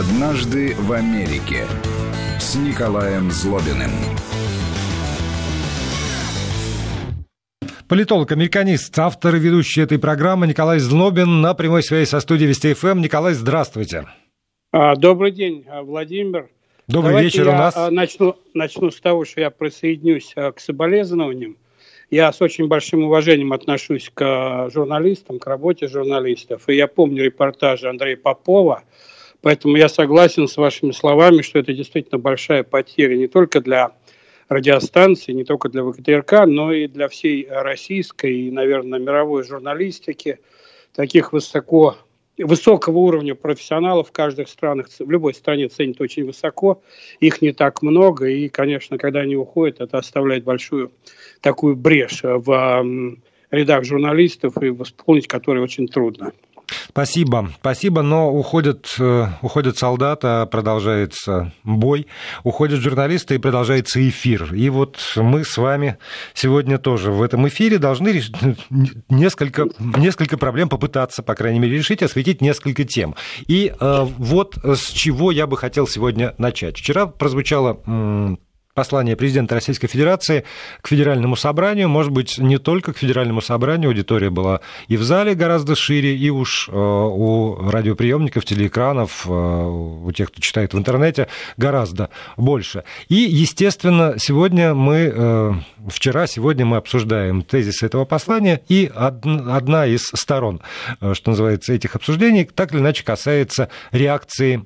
«Однажды в Америке» с Николаем Злобиным. Политолог-американист, автор и ведущий этой программы Николай Злобин на прямой связи со студией Вести ФМ. Николай, здравствуйте. А, добрый день, а, Владимир. Добрый Давайте вечер я у нас. А, начну, начну с того, что я присоединюсь к соболезнованиям. Я с очень большим уважением отношусь к журналистам, к работе журналистов. И я помню репортажи Андрея Попова, поэтому я согласен с вашими словами, что это действительно большая потеря не только для радиостанции, не только для ВКТРК, но и для всей российской и, наверное, мировой журналистики, таких высоко высокого уровня профессионалов в каждых странах, в любой стране ценят очень высоко, их не так много, и, конечно, когда они уходят, это оставляет большую такую брешь в рядах журналистов, и восполнить которые очень трудно. Спасибо, спасибо, но уходят, э, уходят солдаты, а продолжается бой, уходят журналисты и продолжается эфир. И вот мы с вами сегодня тоже в этом эфире должны несколько, несколько проблем попытаться, по крайней мере, решить, осветить несколько тем. И э, вот с чего я бы хотел сегодня начать. Вчера прозвучало послание президента Российской Федерации к Федеральному собранию. Может быть, не только к Федеральному собранию, аудитория была и в зале гораздо шире, и уж э, у радиоприемников, телеэкранов, э, у тех, кто читает в интернете, гораздо больше. И, естественно, сегодня мы, э, вчера, сегодня мы обсуждаем тезис этого послания, и одна из сторон, что называется, этих обсуждений, так или иначе касается реакции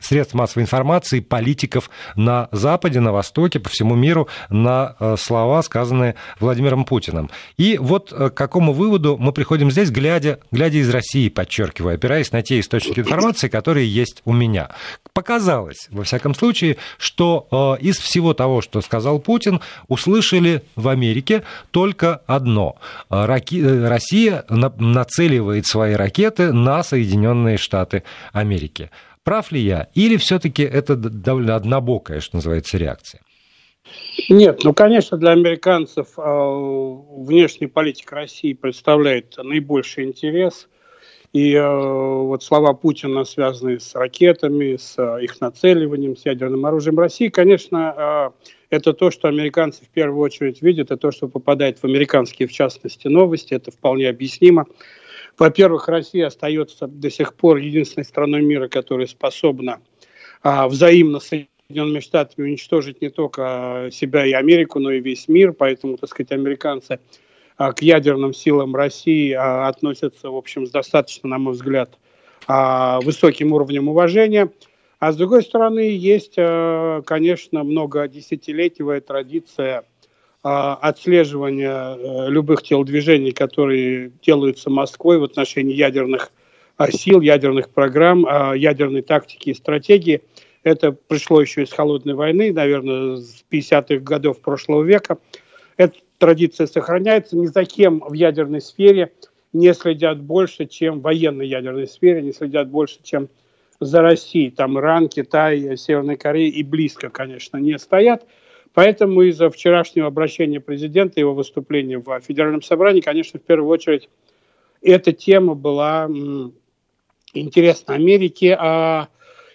средств массовой информации, политиков на Западе, на Востоке, по всему миру на э, слова, сказанные Владимиром Путиным. И вот э, к какому выводу мы приходим здесь, глядя, глядя из России, подчеркиваю, опираясь на те источники информации, которые есть у меня. Показалось, во всяком случае, что э, из всего того, что сказал Путин, услышали в Америке только одно. Россия нацеливает свои ракеты на Соединенные Штаты Америки. Прав ли я? Или все-таки это довольно однобокая, что называется, реакция? Нет, ну, конечно, для американцев э, внешняя политика России представляет наибольший интерес. И э, вот слова Путина, связанные с ракетами, с э, их нацеливанием, с ядерным оружием России, конечно, э, это то, что американцы в первую очередь видят, это то, что попадает в американские, в частности, новости. Это вполне объяснимо. Во-первых, Россия остается до сих пор единственной страной мира, которая способна а, взаимно с Соединенными Штатами уничтожить не только себя и Америку, но и весь мир. Поэтому, так сказать, американцы а, к ядерным силам России а, относятся, в общем, с достаточно, на мой взгляд, а, высоким уровнем уважения. А с другой стороны, есть, а, конечно, много десятилетивая традиция а, отслеживания э, любых телодвижений, которые делаются Москвой в отношении ядерных сил, ядерных программ, ядерной тактики и стратегии. Это пришло еще из холодной войны, наверное, с 50-х годов прошлого века. Эта традиция сохраняется. Ни за кем в ядерной сфере не следят больше, чем в военной ядерной сфере, не следят больше, чем за Россией. Там Иран, Китай, Северная Корея и близко, конечно, не стоят. Поэтому из-за вчерашнего обращения президента, его выступления в Федеральном собрании, конечно, в первую очередь эта тема была интересна Америке, а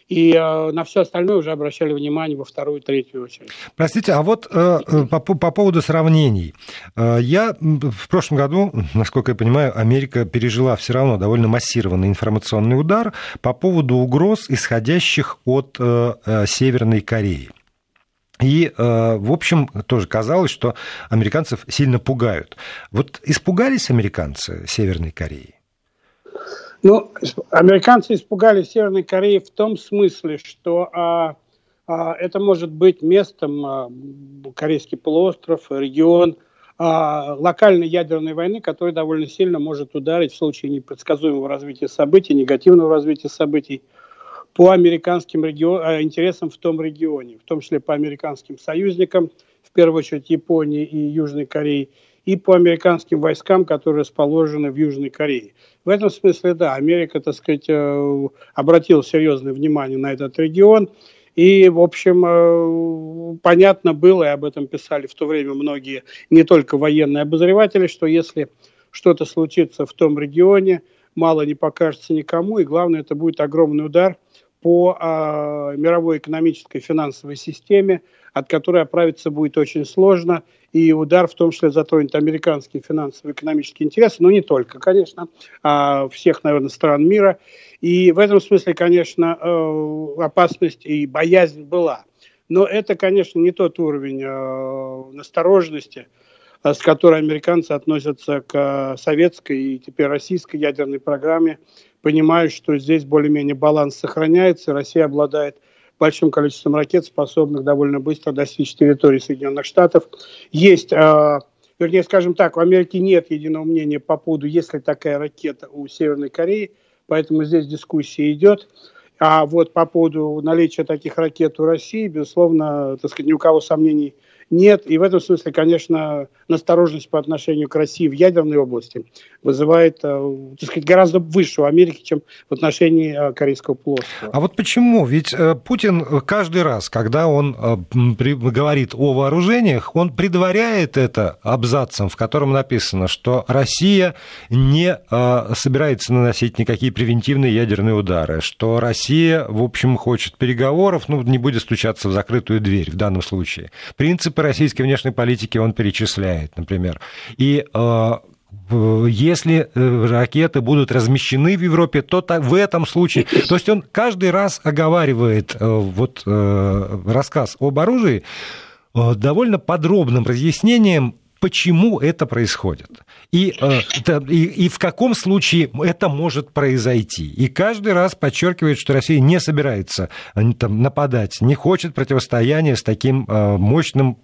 и э, на все остальное уже обращали внимание во вторую третью очередь. Простите, а вот э, э по, по поводу сравнений. Э, я в прошлом году, насколько я понимаю, Америка пережила все равно довольно массированный информационный удар по поводу угроз, исходящих от э, э Северной Кореи. И, в общем, тоже казалось, что американцев сильно пугают. Вот испугались американцы Северной Кореи? Ну, американцы испугались Северной Кореи в том смысле, что а, а, это может быть местом а, Корейский полуостров, регион а, локальной ядерной войны, которая довольно сильно может ударить в случае непредсказуемого развития событий, негативного развития событий по американским регион, э, интересам в том регионе, в том числе по американским союзникам, в первую очередь Японии и Южной Кореи, и по американским войскам, которые расположены в Южной Корее. В этом смысле, да, Америка, так сказать, э, обратила серьезное внимание на этот регион. И, в общем, э, понятно было, и об этом писали в то время многие, не только военные обозреватели, что если что-то случится в том регионе, мало не покажется никому, и главное, это будет огромный удар – по э, мировой экономической финансовой системе, от которой оправиться будет очень сложно, и удар в том числе затронет американские финансово-экономические интересы, но не только, конечно, а всех, наверное, стран мира. И в этом смысле, конечно, э, опасность и боязнь была. Но это, конечно, не тот уровень э, настороженности, э, с которой американцы относятся к советской и теперь российской ядерной программе, понимают, что здесь более-менее баланс сохраняется, Россия обладает большим количеством ракет, способных довольно быстро достичь территории Соединенных Штатов. Есть, э, вернее, скажем так, в Америке нет единого мнения по поводу, есть ли такая ракета у Северной Кореи, поэтому здесь дискуссия идет. А вот по поводу наличия таких ракет у России, безусловно, так сказать, ни у кого сомнений нет. И в этом смысле, конечно, настороженность по отношению к России в ядерной области вызывает, э, так сказать, гораздо выше у Америки, чем в отношении э, Корейского полуострова. А вот почему? Ведь э, Путин каждый раз, когда он говорит о вооружениях, он предваряет это абзацем, в котором написано, что Россия не собирается наносить никакие превентивные ядерные удары, что Россия, в общем, хочет переговоров, ну, не будет стучаться в закрытую дверь в данном случае. Принцип принципы российской внешней политики он перечисляет, например. И э, если э, ракеты будут размещены в Европе, то в этом случае... То есть он каждый раз оговаривает э, вот рассказ об оружии довольно подробным разъяснением почему это происходит. И, э, и, и в каком случае это может произойти. И каждый раз подчеркивает, что Россия не собирается э, там, нападать, не хочет противостояния с таким э, мощным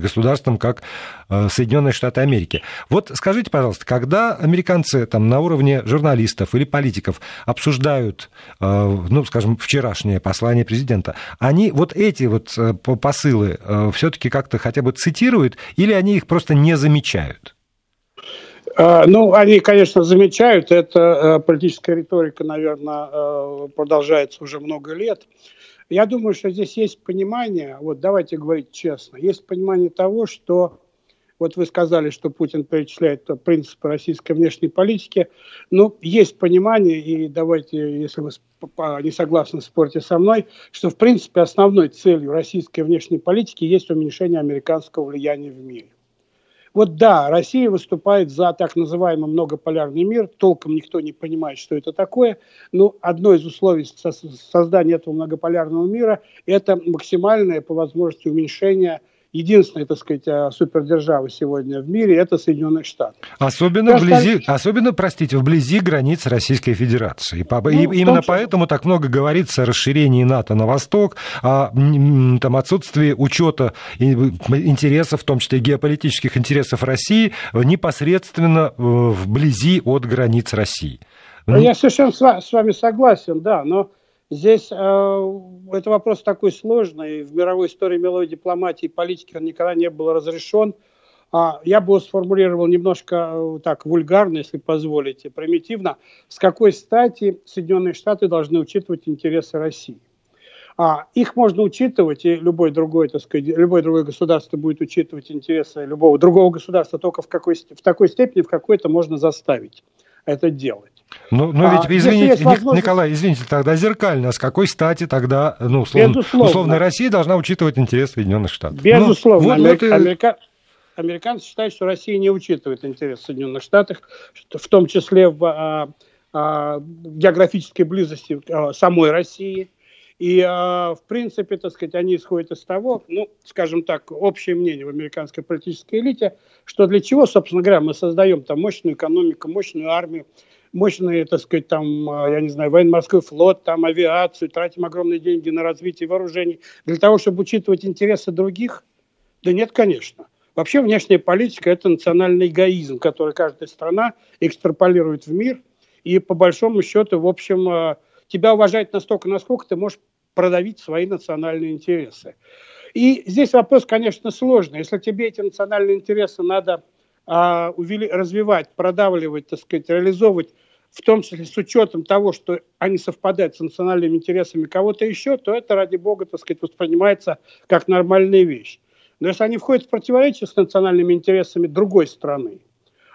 государством, как Соединенные Штаты Америки. Вот скажите, пожалуйста, когда американцы там, на уровне журналистов или политиков обсуждают, ну, скажем, вчерашнее послание президента, они вот эти вот посылы все-таки как-то хотя бы цитируют, или они их просто не замечают? А, ну, они, конечно, замечают. Это э, политическая риторика, наверное, э, продолжается уже много лет. Я думаю, что здесь есть понимание, вот давайте говорить честно, есть понимание того, что вот вы сказали, что Путин перечисляет принципы российской внешней политики. Ну, есть понимание, и давайте, если вы не согласны, спорьте со мной, что, в принципе, основной целью российской внешней политики есть уменьшение американского влияния в мире. Вот да, Россия выступает за так называемый многополярный мир, толком никто не понимает, что это такое, но одно из условий создания этого многополярного мира – это максимальное по возможности уменьшение единственная, так сказать, а, супердержава сегодня в мире – это Соединенные Штаты. Особенно, вблизи, особенно, простите, вблизи границ Российской Федерации. Ну, и именно поэтому так много говорится о расширении НАТО на восток, о там, отсутствии учета интересов, в том числе геополитических интересов России, непосредственно э, вблизи от границ России. Я совершенно с вами согласен, да, но Здесь э, это вопрос такой сложный. В мировой истории мировой дипломатии и политики он никогда не был разрешен. А, я бы его сформулировал немножко э, так вульгарно, если позволите, примитивно. С какой стати Соединенные Штаты должны учитывать интересы России? А, их можно учитывать, и любой другой, так сказать, любое другое государство будет учитывать интересы любого другого государства только в, какой, в такой степени, в какой это можно заставить это делать. Ну, ну ведь, а, извините, возможность... Николай, извините, тогда зеркально, с какой стати тогда, ну, условно, условно Россия должна учитывать интересы Соединенных Штатов? Ну, Безусловно. Ну, вот, вот и... Америка... Американцы считают, что Россия не учитывает интересы Соединенных Штатов, в том числе в а, а, географической близости а, самой России. И, а, в принципе, так сказать, они исходят из того, ну, скажем так, общее мнение в американской политической элите, что для чего, собственно говоря, мы создаем там мощную экономику, мощную армию, мощный, так сказать, там, а, я не знаю, военно-морской флот, там, авиацию, тратим огромные деньги на развитие вооружений для того, чтобы учитывать интересы других? Да нет, конечно. Вообще внешняя политика – это национальный эгоизм, который каждая страна экстраполирует в мир, и по большому счету, в общем, а, тебя уважают настолько, насколько ты можешь продавить свои национальные интересы. И здесь вопрос, конечно, сложный. Если тебе эти национальные интересы надо а, увели, развивать, продавливать, так сказать, реализовывать, в том числе с учетом того, что они совпадают с национальными интересами кого-то еще, то это, ради бога, так сказать, воспринимается как нормальная вещь. Но если они входят в противоречие с национальными интересами другой страны,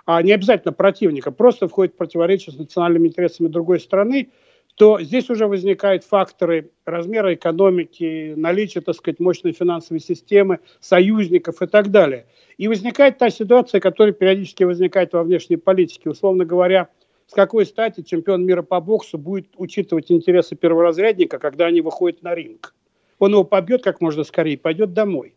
а не обязательно противника, просто входят в противоречие с национальными интересами другой страны, то здесь уже возникают факторы размера экономики, наличия, так сказать, мощной финансовой системы, союзников и так далее. И возникает та ситуация, которая периодически возникает во внешней политике. Условно говоря, с какой стати чемпион мира по боксу будет учитывать интересы перворазрядника, когда они выходят на ринг? Он его побьет как можно скорее, пойдет домой.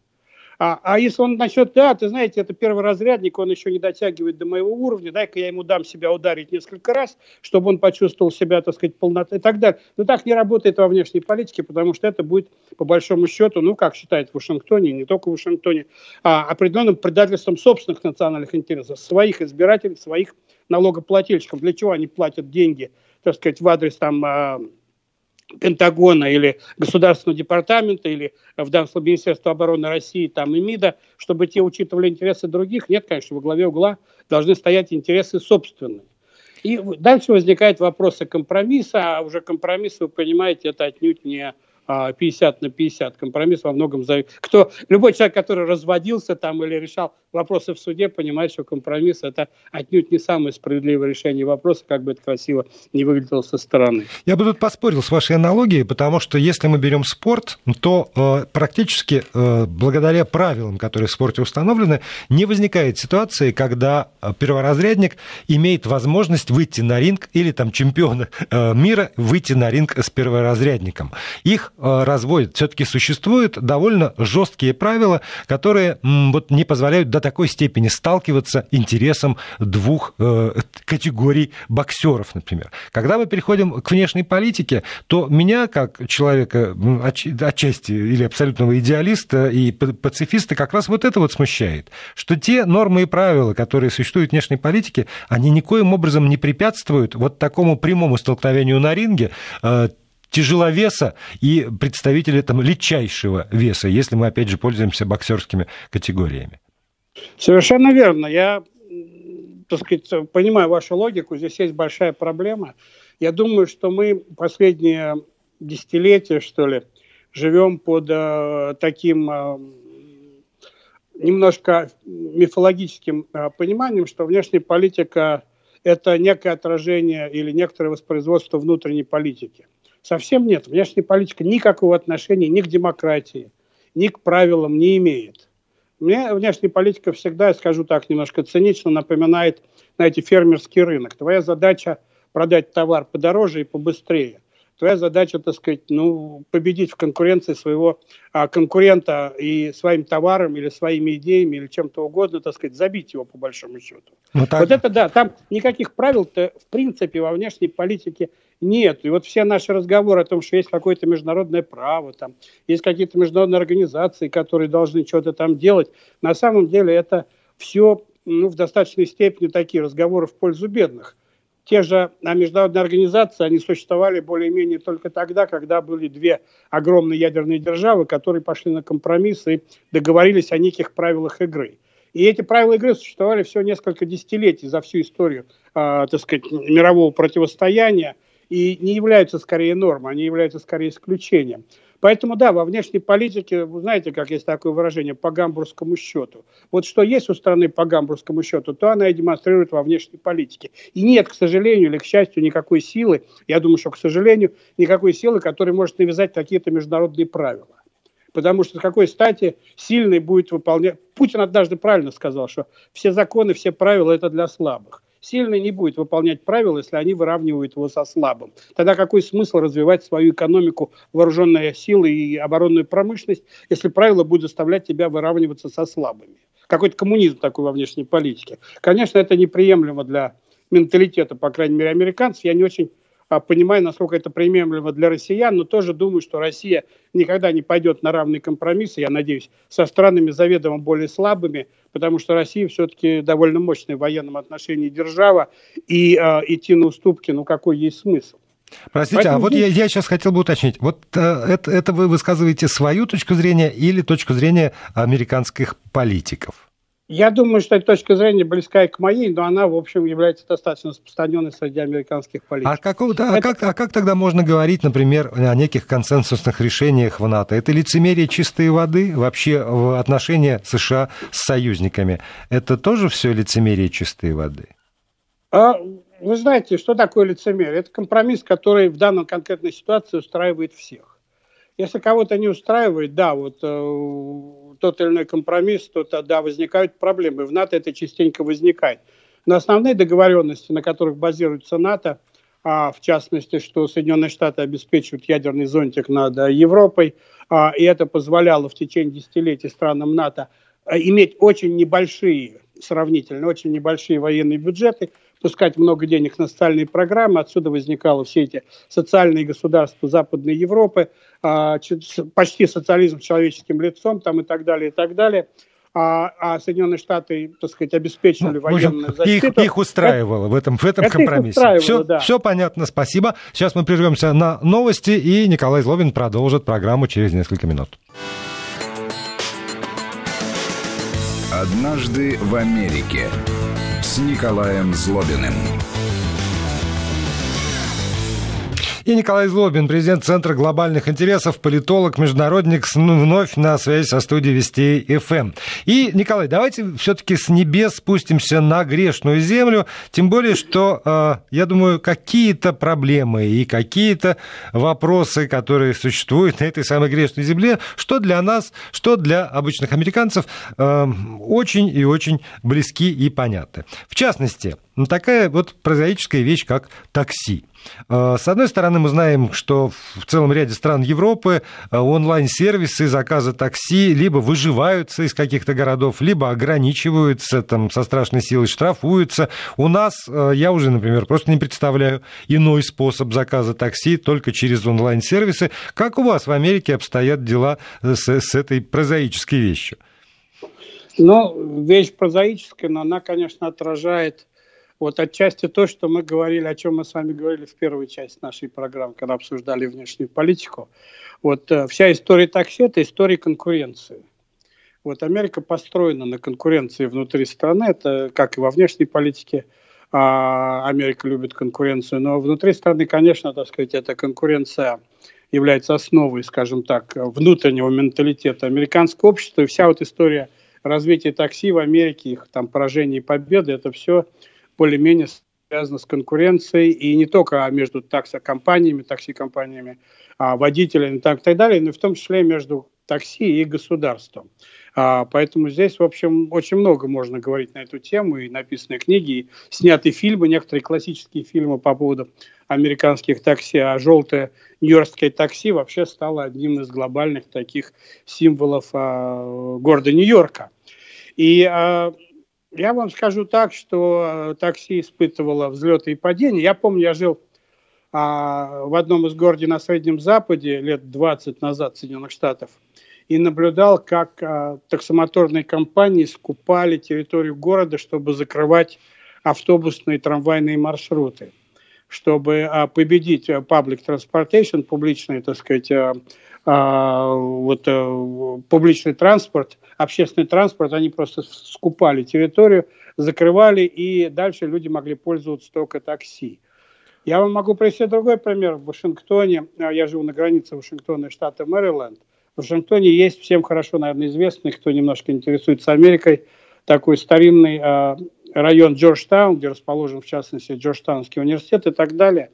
А, а если он начнет, да, ты знаете, это первый разрядник, он еще не дотягивает до моего уровня, дай-ка я ему дам себя ударить несколько раз, чтобы он почувствовал себя, так сказать, полнотой и так далее. Но так не работает во внешней политике, потому что это будет, по большому счету, ну, как считают в Вашингтоне, не только в Вашингтоне, а определенным предательством собственных национальных интересов, своих избирателей, своих налогоплательщиков. Для чего они платят деньги, так сказать, в адрес там а, Пентагона или Государственного департамента, или в данном случае Министерства обороны России там, и МИДа, чтобы те учитывали интересы других. Нет, конечно, во главе угла должны стоять интересы собственные. И дальше возникает вопрос о компромиссе, а уже компромисс, вы понимаете, это отнюдь не 50 на 50. Компромисс во многом зависит. Кто, любой человек, который разводился там или решал вопросы в суде, понимает, что компромисс это отнюдь не самое справедливое решение вопроса, как бы это красиво не выглядело со стороны. Я бы тут поспорил с вашей аналогией, потому что если мы берем спорт, то э, практически э, благодаря правилам, которые в спорте установлены, не возникает ситуации, когда э, перворазрядник имеет возможность выйти на ринг или там чемпион э, мира выйти на ринг с перворазрядником. Их разводят. Все-таки существуют довольно жесткие правила, которые вот не позволяют до такой степени сталкиваться интересам двух э, категорий боксеров, например. Когда мы переходим к внешней политике, то меня, как человека отчасти или абсолютного идеалиста и пацифиста, как раз вот это вот смущает, что те нормы и правила, которые существуют в внешней политике, они никоим образом не препятствуют вот такому прямому столкновению на ринге э, тяжеловеса и представители там легчайшего веса, если мы, опять же, пользуемся боксерскими категориями. Совершенно верно. Я, так сказать, понимаю вашу логику. Здесь есть большая проблема. Я думаю, что мы последние десятилетия, что ли, живем под э, таким э, немножко мифологическим э, пониманием, что внешняя политика – это некое отражение или некоторое воспроизводство внутренней политики – Совсем нет. Внешняя политика никакого отношения ни к демократии, ни к правилам не имеет. Мне внешняя политика всегда, я скажу так, немножко цинично напоминает, знаете, фермерский рынок. Твоя задача продать товар подороже и побыстрее твоя задача, так сказать, ну, победить в конкуренции своего а, конкурента и своим товаром или своими идеями или чем-то угодно, так сказать, забить его по большому счету. Ну, так... Вот это да, там никаких правил-то в принципе во внешней политике нет. И вот все наши разговоры о том, что есть какое-то международное право, там, есть какие-то международные организации, которые должны что-то там делать, на самом деле это все ну, в достаточной степени такие разговоры в пользу бедных те же а, международные организации, они существовали более-менее только тогда, когда были две огромные ядерные державы, которые пошли на компромиссы и договорились о неких правилах игры. И эти правила игры существовали всего несколько десятилетий за всю историю, э, так сказать, мирового противостояния и не являются скорее нормой, они являются скорее исключением. Поэтому, да, во внешней политике, вы знаете, как есть такое выражение, по гамбургскому счету. Вот что есть у страны по гамбургскому счету, то она и демонстрирует во внешней политике. И нет, к сожалению или к счастью, никакой силы, я думаю, что, к сожалению, никакой силы, которая может навязать какие-то международные правила. Потому что с какой стати сильный будет выполнять... Путин однажды правильно сказал, что все законы, все правила – это для слабых. Сильный не будет выполнять правила, если они выравнивают его со слабым. Тогда какой смысл развивать свою экономику, вооруженные силы и оборонную промышленность, если правила будут заставлять тебя выравниваться со слабыми? Какой-то коммунизм такой во внешней политике. Конечно, это неприемлемо для менталитета, по крайней мере, американцев. Я не очень понимаю, насколько это приемлемо для россиян, но тоже думаю, что Россия никогда не пойдет на равные компромиссы, я надеюсь, со странами заведомо более слабыми, потому что Россия все-таки довольно мощная в военном отношении держава, и э, идти на уступки, ну какой есть смысл? Простите, а Поэтому а вот я, я сейчас хотел бы уточнить. Вот э, это, это вы высказываете свою точку зрения или точку зрения американских политиков? Я думаю, что эта точка зрения близка и к моей, но она, в общем, является достаточно распространенной среди американских политиков. А, какого, а Это... а, как, а как тогда можно говорить, например, о неких консенсусных решениях в НАТО? Это лицемерие чистой воды вообще в отношении США с союзниками? Это тоже все лицемерие чистой воды? А, вы знаете, что такое лицемерие? Это компромисс, который в данной конкретной ситуации устраивает всех. Если кого-то не устраивает, да, вот э, тот или иной компромисс, то тогда возникают проблемы. В НАТО это частенько возникает. Но основные договоренности, на которых базируется НАТО, а, в частности, что Соединенные Штаты обеспечивают ядерный зонтик над Европой, а, и это позволяло в течение десятилетий странам НАТО а, иметь очень небольшие, сравнительно очень небольшие военные бюджеты, пускать много денег на социальные программы, отсюда возникало все эти социальные государства Западной Европы, а, почти социализм с человеческим лицом там и так далее, и так далее а, а Соединенные Штаты, так сказать, обеспечивали ну, военную защиту. Их, их устраивало это, в этом, в этом это компромиссе. Все, да. все понятно, спасибо. Сейчас мы прервемся на новости, и Николай Злобин продолжит программу через несколько минут. Однажды в Америке с Николаем Злобиным. И Николай Злобин, президент Центра глобальных интересов, политолог, международник, ну, вновь на связи со студией Вести ФМ. Эм. И, Николай, давайте все-таки с небес спустимся на грешную землю, тем более, что, э, я думаю, какие-то проблемы и какие-то вопросы, которые существуют на этой самой грешной земле, что для нас, что для обычных американцев, э, очень и очень близки и понятны. В частности, такая вот прозаическая вещь, как такси. Э, с одной стороны, мы знаем, что в целом ряде стран Европы э, онлайн-сервисы заказа такси либо выживаются из каких-то городов, либо ограничиваются, там, со страшной силой штрафуются. У нас, э, я уже, например, просто не представляю иной способ заказа такси только через онлайн-сервисы. Как у вас в Америке обстоят дела с, с этой прозаической вещью? Ну, вещь прозаическая, но она, конечно, отражает вот отчасти то, что мы говорили, о чем мы с вами говорили в первой части нашей программы, когда обсуждали внешнюю политику. Вот э, вся история такси – это история конкуренции. Вот Америка построена на конкуренции внутри страны, это как и во внешней политике, а Америка любит конкуренцию, но внутри страны, конечно, так сказать, эта конкуренция является основой, скажем так, внутреннего менталитета американского общества. И вся вот история развития такси в Америке, их там поражение и победы, это все более-менее связано с конкуренцией, и не только между таксокомпаниями, такси-компаниями, а водителями и так далее, но в том числе между такси и государством. А, поэтому здесь, в общем, очень много можно говорить на эту тему, и написаны книги, и сняты фильмы, некоторые классические фильмы по поводу американских такси, а желтое нью-йоркское такси вообще стало одним из глобальных таких символов а, города Нью-Йорка. И а, я вам скажу так, что э, такси испытывало взлеты и падения. Я помню, я жил а, в одном из городов на Среднем Западе лет 20 назад Соединенных Штатах и наблюдал, как а, таксомоторные компании скупали территорию города, чтобы закрывать автобусные и трамвайные маршруты, чтобы а, победить э, public transportation, публичный, так сказать, а, вот, а, публичный транспорт – общественный транспорт, они просто скупали территорию, закрывали, и дальше люди могли пользоваться только такси. Я вам могу привести другой пример. В Вашингтоне, а, я живу на границе Вашингтона и штата Мэриленд, в Вашингтоне есть всем хорошо, наверное, известный, кто немножко интересуется Америкой, такой старинный э, район Джорджтаун, где расположен, в частности, Джорджтаунский университет и так далее.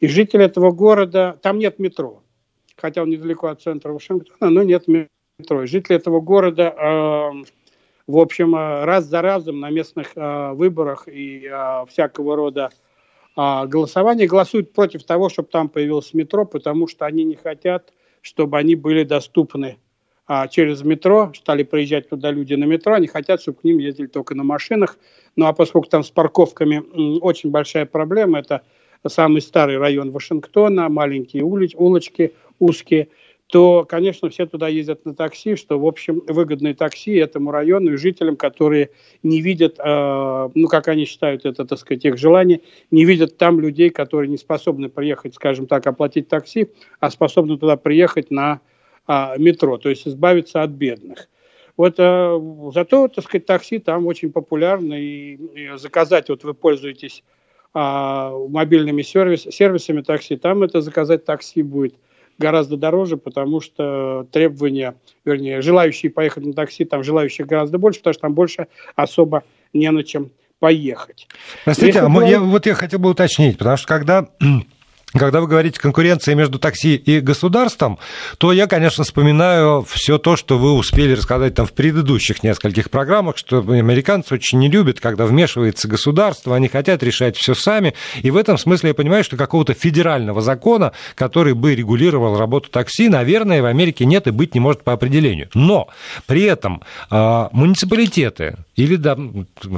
И жители этого города, там нет метро, хотя он недалеко от центра Вашингтона, но нет метро. Жители этого города, э, в общем, э, раз за разом на местных э, выборах и всякого рода голосования голосуют против того, чтобы там появилось метро, потому что они не хотят, чтобы они были доступны через метро, стали приезжать туда люди на метро, они хотят, чтобы к ним ездили только на машинах. Ну а поскольку там с парковками очень большая проблема, это самый старый район Вашингтона, маленькие улиц, улочки узкие – то, конечно, все туда ездят на такси, что, в общем, выгодные такси этому району и жителям, которые не видят, э, ну, как они считают это, так сказать, их желание, не видят там людей, которые не способны приехать, скажем так, оплатить такси, а способны туда приехать на э, метро, то есть избавиться от бедных. Вот э, зато, так сказать, такси там очень популярно, и, и заказать, вот вы пользуетесь э, мобильными сервис, сервисами такси, там это заказать такси будет – гораздо дороже, потому что требования, вернее, желающие поехать на такси, там желающих гораздо больше, потому что там больше особо не на чем поехать. Простите, Если а я, вот я хотел бы уточнить, потому что когда когда вы говорите конкуренция между такси и государством, то я, конечно, вспоминаю все то, что вы успели рассказать там в предыдущих нескольких программах, что американцы очень не любят, когда вмешивается государство, они хотят решать все сами. И в этом смысле я понимаю, что какого-то федерального закона, который бы регулировал работу такси, наверное, в Америке нет и быть не может по определению. Но при этом э, муниципалитеты или да,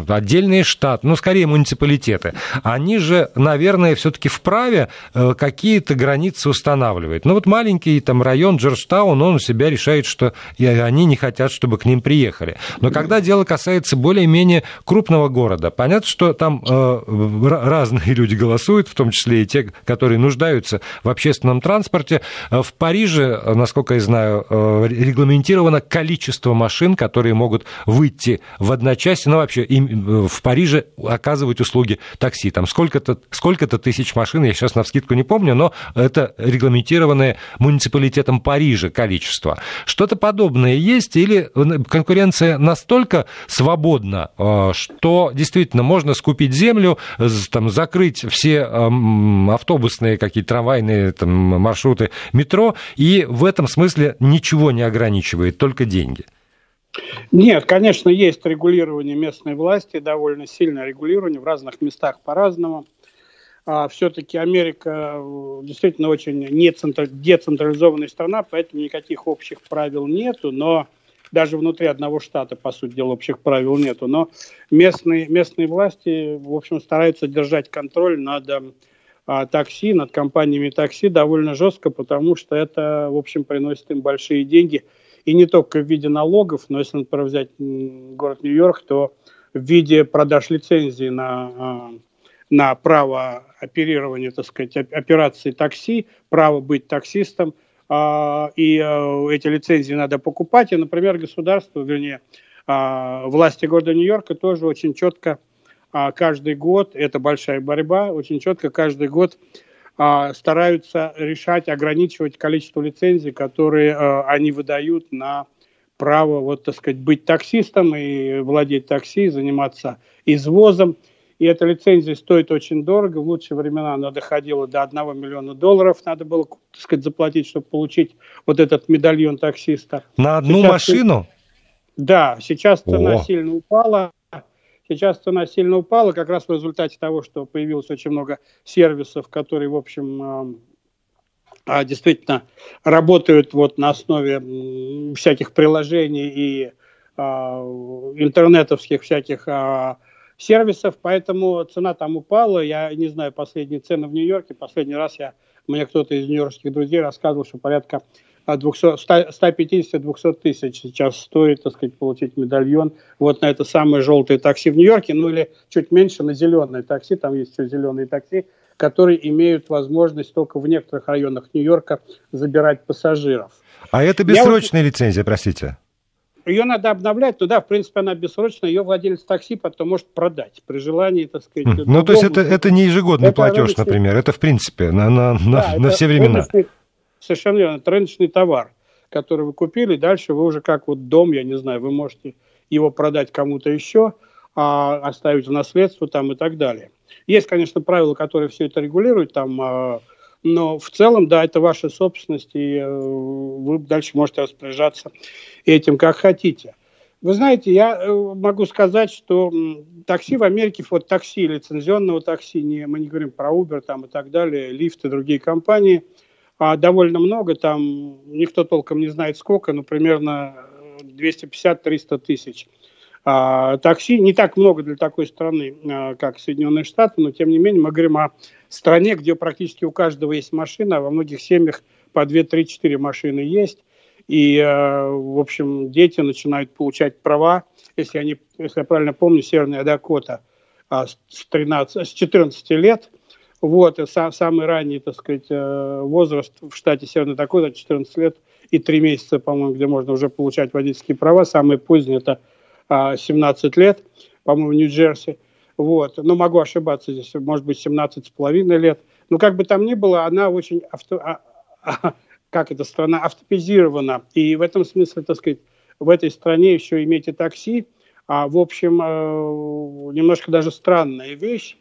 отдельные штаты, ну, скорее муниципалитеты, они же, наверное, все-таки вправе э, какие-то границы устанавливать. Ну, вот маленький там район Джорджтаун, он у себя решает, что они не хотят, чтобы к ним приехали. Но когда дело касается более-менее крупного города, понятно, что там э, разные люди голосуют, в том числе и те, которые нуждаются в общественном транспорте. Э, в Париже, насколько я знаю, регламентировано количество машин, которые могут выйти в одночасье, ну, вообще им э, в Париже оказывают услуги такси. Там сколько-то сколько тысяч машин, я сейчас на вскидку не помню, но это регламентированное муниципалитетом Парижа количество. Что-то подобное есть или конкуренция настолько свободна, э, что действительно можно скупить землю, там, закрыть все автобусные какие-то трамвайные там, маршруты метро, и в этом смысле ничего не ограничивает, только деньги? Нет, конечно, есть регулирование местной власти, довольно сильное регулирование в разных местах по-разному. А все-таки Америка э, действительно очень децентрализованная страна, поэтому никаких общих правил нету, но даже внутри одного штата, по сути дела, общих правил нету. Но местные, местные власти, в общем, стараются держать контроль над а, такси, над компаниями такси довольно жестко, потому что это, в общем, приносит им большие деньги – и не только в виде налогов, но если, например, взять город Нью-Йорк, то в виде продаж лицензии на, а, на право оперирования, так сказать, операции такси, право быть таксистом, а, и а, эти лицензии надо покупать. И, например, государство, вернее, власти города Нью-Йорка тоже очень четко каждый год, это большая борьба, очень четко каждый год а, стараются решать, ограничивать количество лицензий, которые а, они выдают на право, вот, так сказать, быть таксистом и владеть такси, заниматься извозом. И эта лицензия стоит очень дорого. В лучшие времена она доходила до 1 миллиона долларов. Надо было, так сказать, заплатить, чтобы получить вот этот медальон таксиста. На одну сейчас, машину? Да, сейчас цена О. сильно упала. Сейчас цена сильно упала, как раз в результате того, что появилось очень много сервисов, которые, в общем, а, действительно работают вот на основе всяких приложений и а, интернетовских всяких а, сервисов, поэтому цена там упала. Я не знаю последние цены в Нью-Йорке. Последний раз я, мне кто-то из нью-йоркских друзей рассказывал, что порядка 150-200 тысяч сейчас стоит, так сказать, получить медальон вот на это самое желтое такси в Нью-Йорке, ну или чуть меньше на зеленое такси, там есть все зеленые такси, которые имеют возможность только в некоторых районах Нью-Йорка забирать пассажиров. А это бессрочная Я лицензия, простите? Ее надо обновлять, но да, в принципе, она бессрочная, ее владелец такси потом может продать при желании, так сказать. Ну, то есть это, это не ежегодный это платеж, рыночный... например, это в принципе на, на, да, на, на все времена. Рыночный Совершенно верно. Это рыночный товар, который вы купили. Дальше вы уже как вот дом, я не знаю, вы можете его продать кому-то еще, а, оставить в наследство там и так далее. Есть, конечно, правила, которые все это регулируют, там, а, но в целом, да, это ваша собственность, и э, вы дальше можете распоряжаться этим, как хотите. Вы знаете, я э, могу сказать, что такси в Америке, вот такси, лицензионного такси, не, мы не говорим про Uber там и так далее, лифты, другие компании – а довольно много, там никто толком не знает сколько, но примерно 250-300 тысяч. А, такси не так много для такой страны, а, как Соединенные Штаты, но тем не менее мы говорим о стране, где практически у каждого есть машина, а во многих семьях по 2-3-4 машины есть. И, а, в общем, дети начинают получать права, если, они, если я правильно помню, Северная Дакота а, с, 13, с 14 лет – вот, и сам, самый ранний, так сказать, э, возраст в штате Северный Дакота 14 лет и 3 месяца, по-моему, где можно уже получать водительские права. Самый поздний это 17 а, лет, по-моему, в Нью-Джерси. Вот. Но могу ошибаться здесь, может быть, 17 с половиной лет. Но как бы там ни было, она очень авто, а, а, как эта страна автопизирована. И в этом смысле, так сказать, в этой стране еще иметь такси, А, в общем, э, немножко даже странная вещь.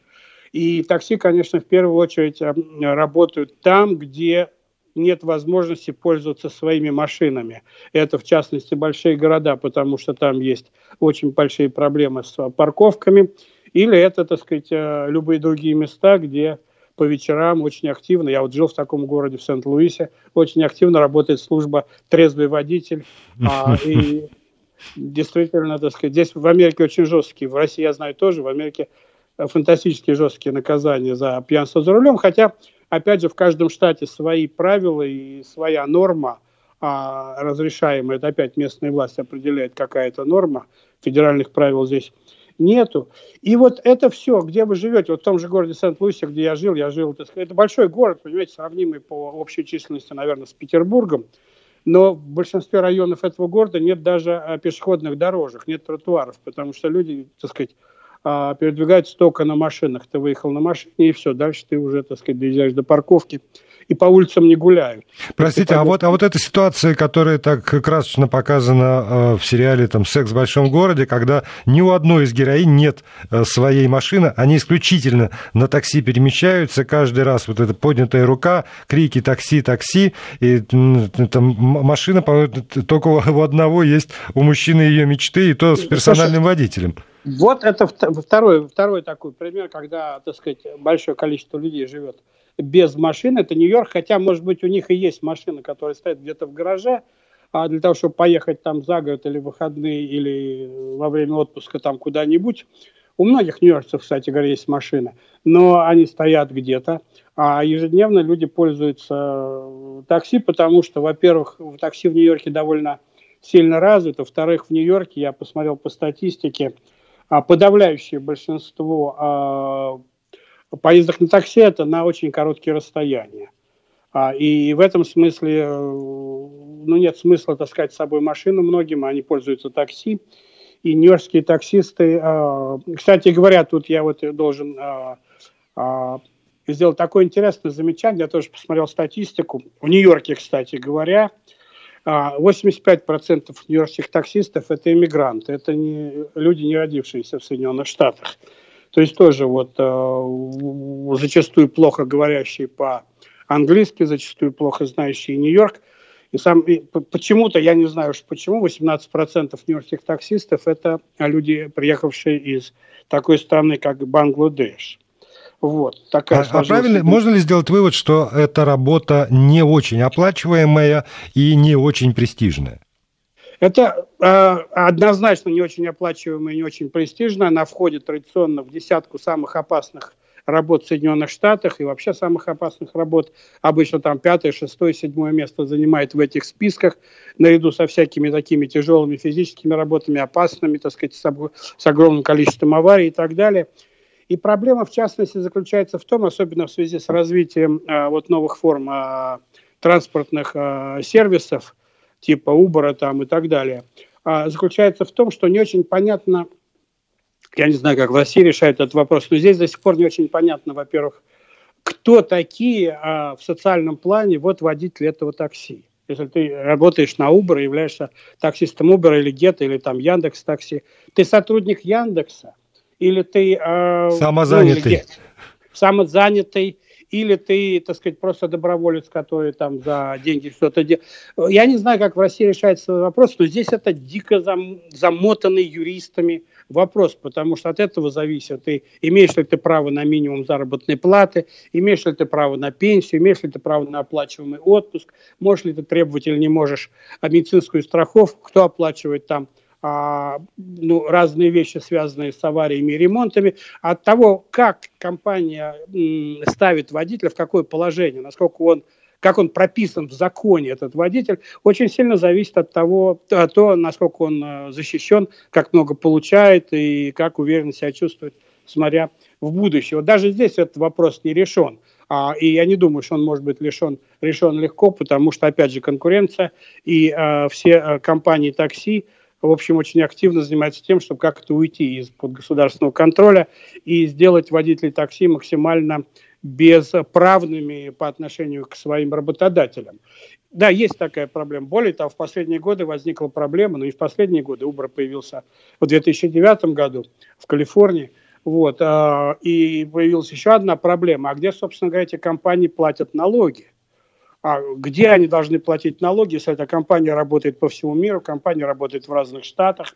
И такси, конечно, в первую очередь работают там, где нет возможности пользоваться своими машинами. Это, в частности, большие города, потому что там есть очень большие проблемы с парковками. Или это, так сказать, э, любые другие места, где по вечерам очень активно, я вот жил в таком городе, в Сент-Луисе, очень активно работает служба «Трезвый водитель». А, и действительно, так сказать, здесь в Америке очень жесткие, в России я знаю тоже, в Америке фантастически жесткие наказания за пьянство за рулем, хотя, опять же, в каждом штате свои правила и своя норма а, разрешаемая, это опять местная власть определяет какая-то норма, федеральных правил здесь нету. И вот это все, где вы живете, вот в том же городе Сент-Луисе, где я жил, я жил, это большой город, понимаете, сравнимый по общей численности, наверное, с Петербургом, но в большинстве районов этого города нет даже а, пешеходных дорожек, нет тротуаров, потому что люди, так сказать, а, передвигаются только на машинах. Ты выехал на машине, и все, дальше ты уже, так сказать, доезжаешь до парковки и по улицам не гуляют. Простите, а вот, а вот эта ситуация, которая так красочно показана э, в сериале там, «Секс в большом городе», когда ни у одной из героинь нет э, своей машины, они исключительно на такси перемещаются, каждый раз вот эта поднятая рука, крики «такси, такси», и там машина, только у одного есть у мужчины ее мечты, и то с персональным водителем. Вот это второй, второй такой пример, когда, так сказать, большое количество людей живет без машины. Это Нью-Йорк, хотя, может быть, у них и есть машина, которая стоит где-то в гараже, а для того, чтобы поехать там за год или в выходные, или во время отпуска там куда-нибудь. У многих нью-йоркцев, кстати говоря, есть машины, но они стоят где-то. А ежедневно люди пользуются такси, потому что, во-первых, такси в Нью-Йорке довольно сильно развито. Во-вторых, в Нью-Йорке, я посмотрел по статистике, а подавляющее большинство а, поездок на такси это на очень короткие расстояния. А, и в этом смысле э, ну, нет смысла таскать с собой машину многим, они пользуются такси. И нью-йоркские таксисты, а, кстати говоря, тут я вот должен сделать такое интересное замечание, я тоже посмотрел статистику. В Нью-Йорке, кстати говоря, 85% нью-йоркских таксистов – это иммигранты, это не, люди, не родившиеся в Соединенных Штатах. То есть тоже вот э, зачастую плохо говорящие по-английски, зачастую плохо знающие Нью-Йорк. И сам почему-то, я не знаю уж почему, 18% нью-йоркских таксистов – это люди, приехавшие из такой страны, как Бангладеш. Вот, такая а, а правильно, можно ли сделать вывод, что эта работа не очень оплачиваемая и не очень престижная? Это э, однозначно не очень оплачиваемая не очень престижная. Она входит традиционно в десятку самых опасных работ в Соединенных Штатах и вообще самых опасных работ. Обычно там пятое, шестое, седьмое место занимает в этих списках, наряду со всякими такими тяжелыми физическими работами, опасными, так сказать, с, с огромным количеством аварий и так далее. И проблема, в частности, заключается в том, особенно в связи с развитием а, вот новых форм а, транспортных а, сервисов, типа Uber там и так далее, а, заключается в том, что не очень понятно, я не знаю, как в России решают этот вопрос, но здесь до сих пор не очень понятно, во-первых, кто такие а, в социальном плане вот водители этого такси. Если ты работаешь на Uber, являешься таксистом Uber или Get, или там Яндекс Такси, ты сотрудник Яндекса – или ты... Э, самозанятый. Ну, или, самозанятый, или ты, так сказать, просто доброволец, который там за деньги что-то делает. Я не знаю, как в России решается вопрос, но здесь это дико зам, замотанный юристами вопрос, потому что от этого зависит, ты имеешь ли ты право на минимум заработной платы, имеешь ли ты право на пенсию, имеешь ли ты право на оплачиваемый отпуск, можешь ли ты требовать или не можешь медицинскую страховку, кто оплачивает там а, ну, разные вещи, связанные с авариями и ремонтами, от того, как компания м, ставит водителя, в какое положение, насколько он как он прописан в законе, этот водитель, очень сильно зависит от того, от того насколько он э, защищен, как много получает и как уверенно себя чувствует, смотря в будущее. Вот даже здесь этот вопрос не решен. А, и я не думаю, что он может быть решен, решен легко, потому что, опять же, конкуренция и а, все а, компании такси, в общем, очень активно занимается тем, чтобы как-то уйти из-под государственного контроля и сделать водителей такси максимально бесправными по отношению к своим работодателям. Да, есть такая проблема. Более того, в последние годы возникла проблема, но не в последние годы. Uber появился в 2009 году в Калифорнии. Вот, э, и появилась еще одна проблема. А где, собственно говоря, эти компании платят налоги? А где они должны платить налоги, если эта компания работает по всему миру, компания работает в разных штатах,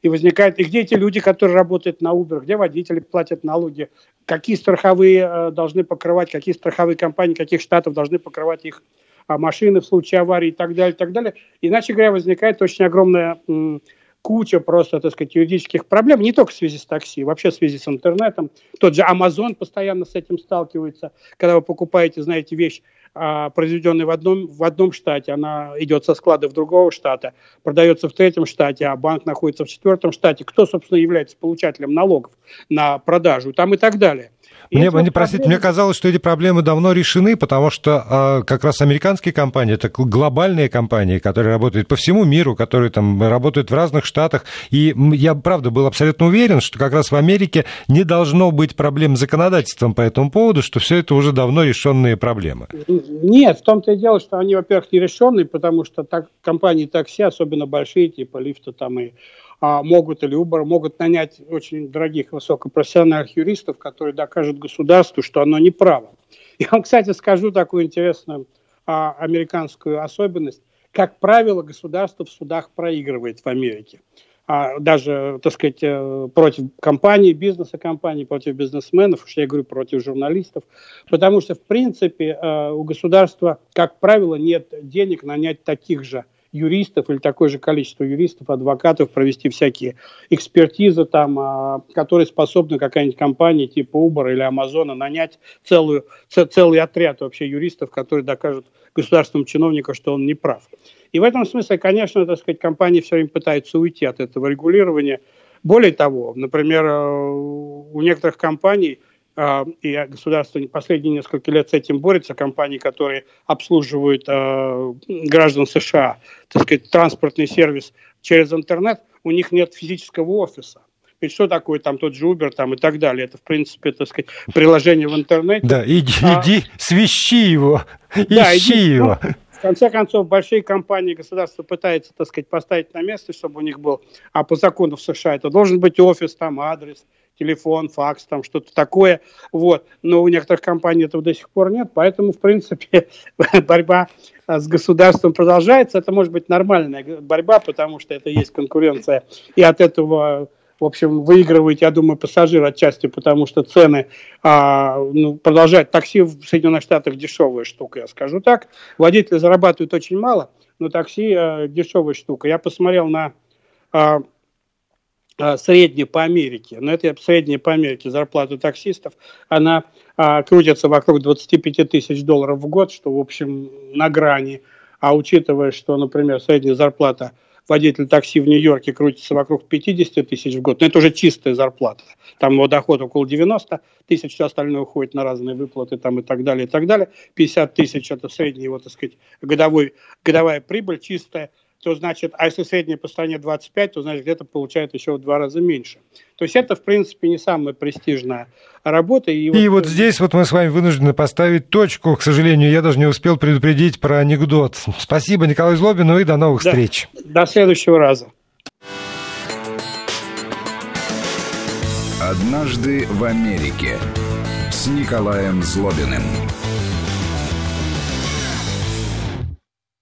и возникает, и где эти люди, которые работают на Uber, где водители платят налоги, какие страховые э, должны покрывать, какие страховые компании, каких штатов должны покрывать их а, машины в случае аварии и так далее, и так далее. Иначе говоря, возникает очень огромная куча просто, так сказать, юридических проблем, не только в связи с такси, вообще в связи с интернетом. Тот же Amazon постоянно с этим сталкивается. Когда вы покупаете, знаете, вещь, произведенная в одном, в одном штате, она идет со склада в другого штата, продается в третьем штате, а банк находится в четвертом штате. Кто, собственно, является получателем налогов на продажу там и так далее. Мне, мне, простите, мне казалось, что эти проблемы давно решены, потому что э, как раз американские компании, это глобальные компании, которые работают по всему миру, которые там работают в разных штатах. И я, правда, был абсолютно уверен, что как раз в Америке не должно быть проблем с законодательством по этому поводу, что все это уже давно решенные проблемы. Нет, в том-то и дело, что они, во-первых, не решенные, потому что так, компании такси, особенно большие, типа лифта там и а, могут или Uber могут нанять очень дорогих высокопрофессиональных юристов, которые докажут государству, что оно не право. Я вам, кстати, скажу такую интересную а, американскую особенность. Как правило, государство в судах проигрывает в Америке. А, даже, так сказать, э, против компаний, бизнеса компаний, против бизнесменов, уж я говорю против журналистов, потому что, в принципе, э, у государства, как правило, нет денег нанять таких же юристов или такое же количество юристов, адвокатов провести всякие экспертизы там, а, которые способны какая-нибудь компания типа Uber или Amazon нанять целую, целый отряд вообще юристов, которые докажут государственным чиновникам, что он не прав. И в этом смысле, конечно, так сказать, компании все время пытаются уйти от этого регулирования. Более того, например, э, у некоторых компаний – и государство последние несколько лет с этим борется, компании, которые обслуживают э, граждан США, так сказать, транспортный сервис через интернет, у них нет физического офиса. Ведь что такое там тот же Uber там и так далее? Это, в принципе, так сказать, приложение в интернете. Да, иди, а, иди свищи его, да, ищи иди, его. Ну, в конце концов, большие компании, государство пытается, так сказать, поставить на место, чтобы у них был, а по закону в США это должен быть офис, там адрес, телефон, факс, там что-то такое, вот. Но у некоторых компаний этого до сих пор нет, поэтому, в принципе, борьба с государством продолжается. Это может быть нормальная борьба, потому что это есть конкуренция, и от этого в общем, выигрывает, я думаю, пассажир отчасти, потому что цены а, ну, продолжают. Такси в Соединенных Штатах дешевая штука, я скажу так. Водители зарабатывают очень мало, но такси а, дешевая штука. Я посмотрел на а, а, средняя по Америке, но это средняя по Америке зарплата таксистов, она а, крутится вокруг 25 тысяч долларов в год, что, в общем, на грани. А учитывая, что, например, средняя зарплата водителя такси в Нью-Йорке крутится вокруг 50 тысяч в год, но это уже чистая зарплата. Там его доход около 90 тысяч, все остальное уходит на разные выплаты там и так далее, и так далее. 50 тысяч – это средняя его, так сказать, годовой, годовая прибыль чистая – то значит, а если средняя по стране 25, то значит где-то получает еще в два раза меньше. То есть это, в принципе, не самая престижная работа. И, и вот, вот здесь вот мы с вами вынуждены поставить точку. К сожалению, я даже не успел предупредить про анекдот. Спасибо, Николай Злобин, ну и до новых да. встреч. До следующего раза. Однажды в Америке с Николаем Злобиным.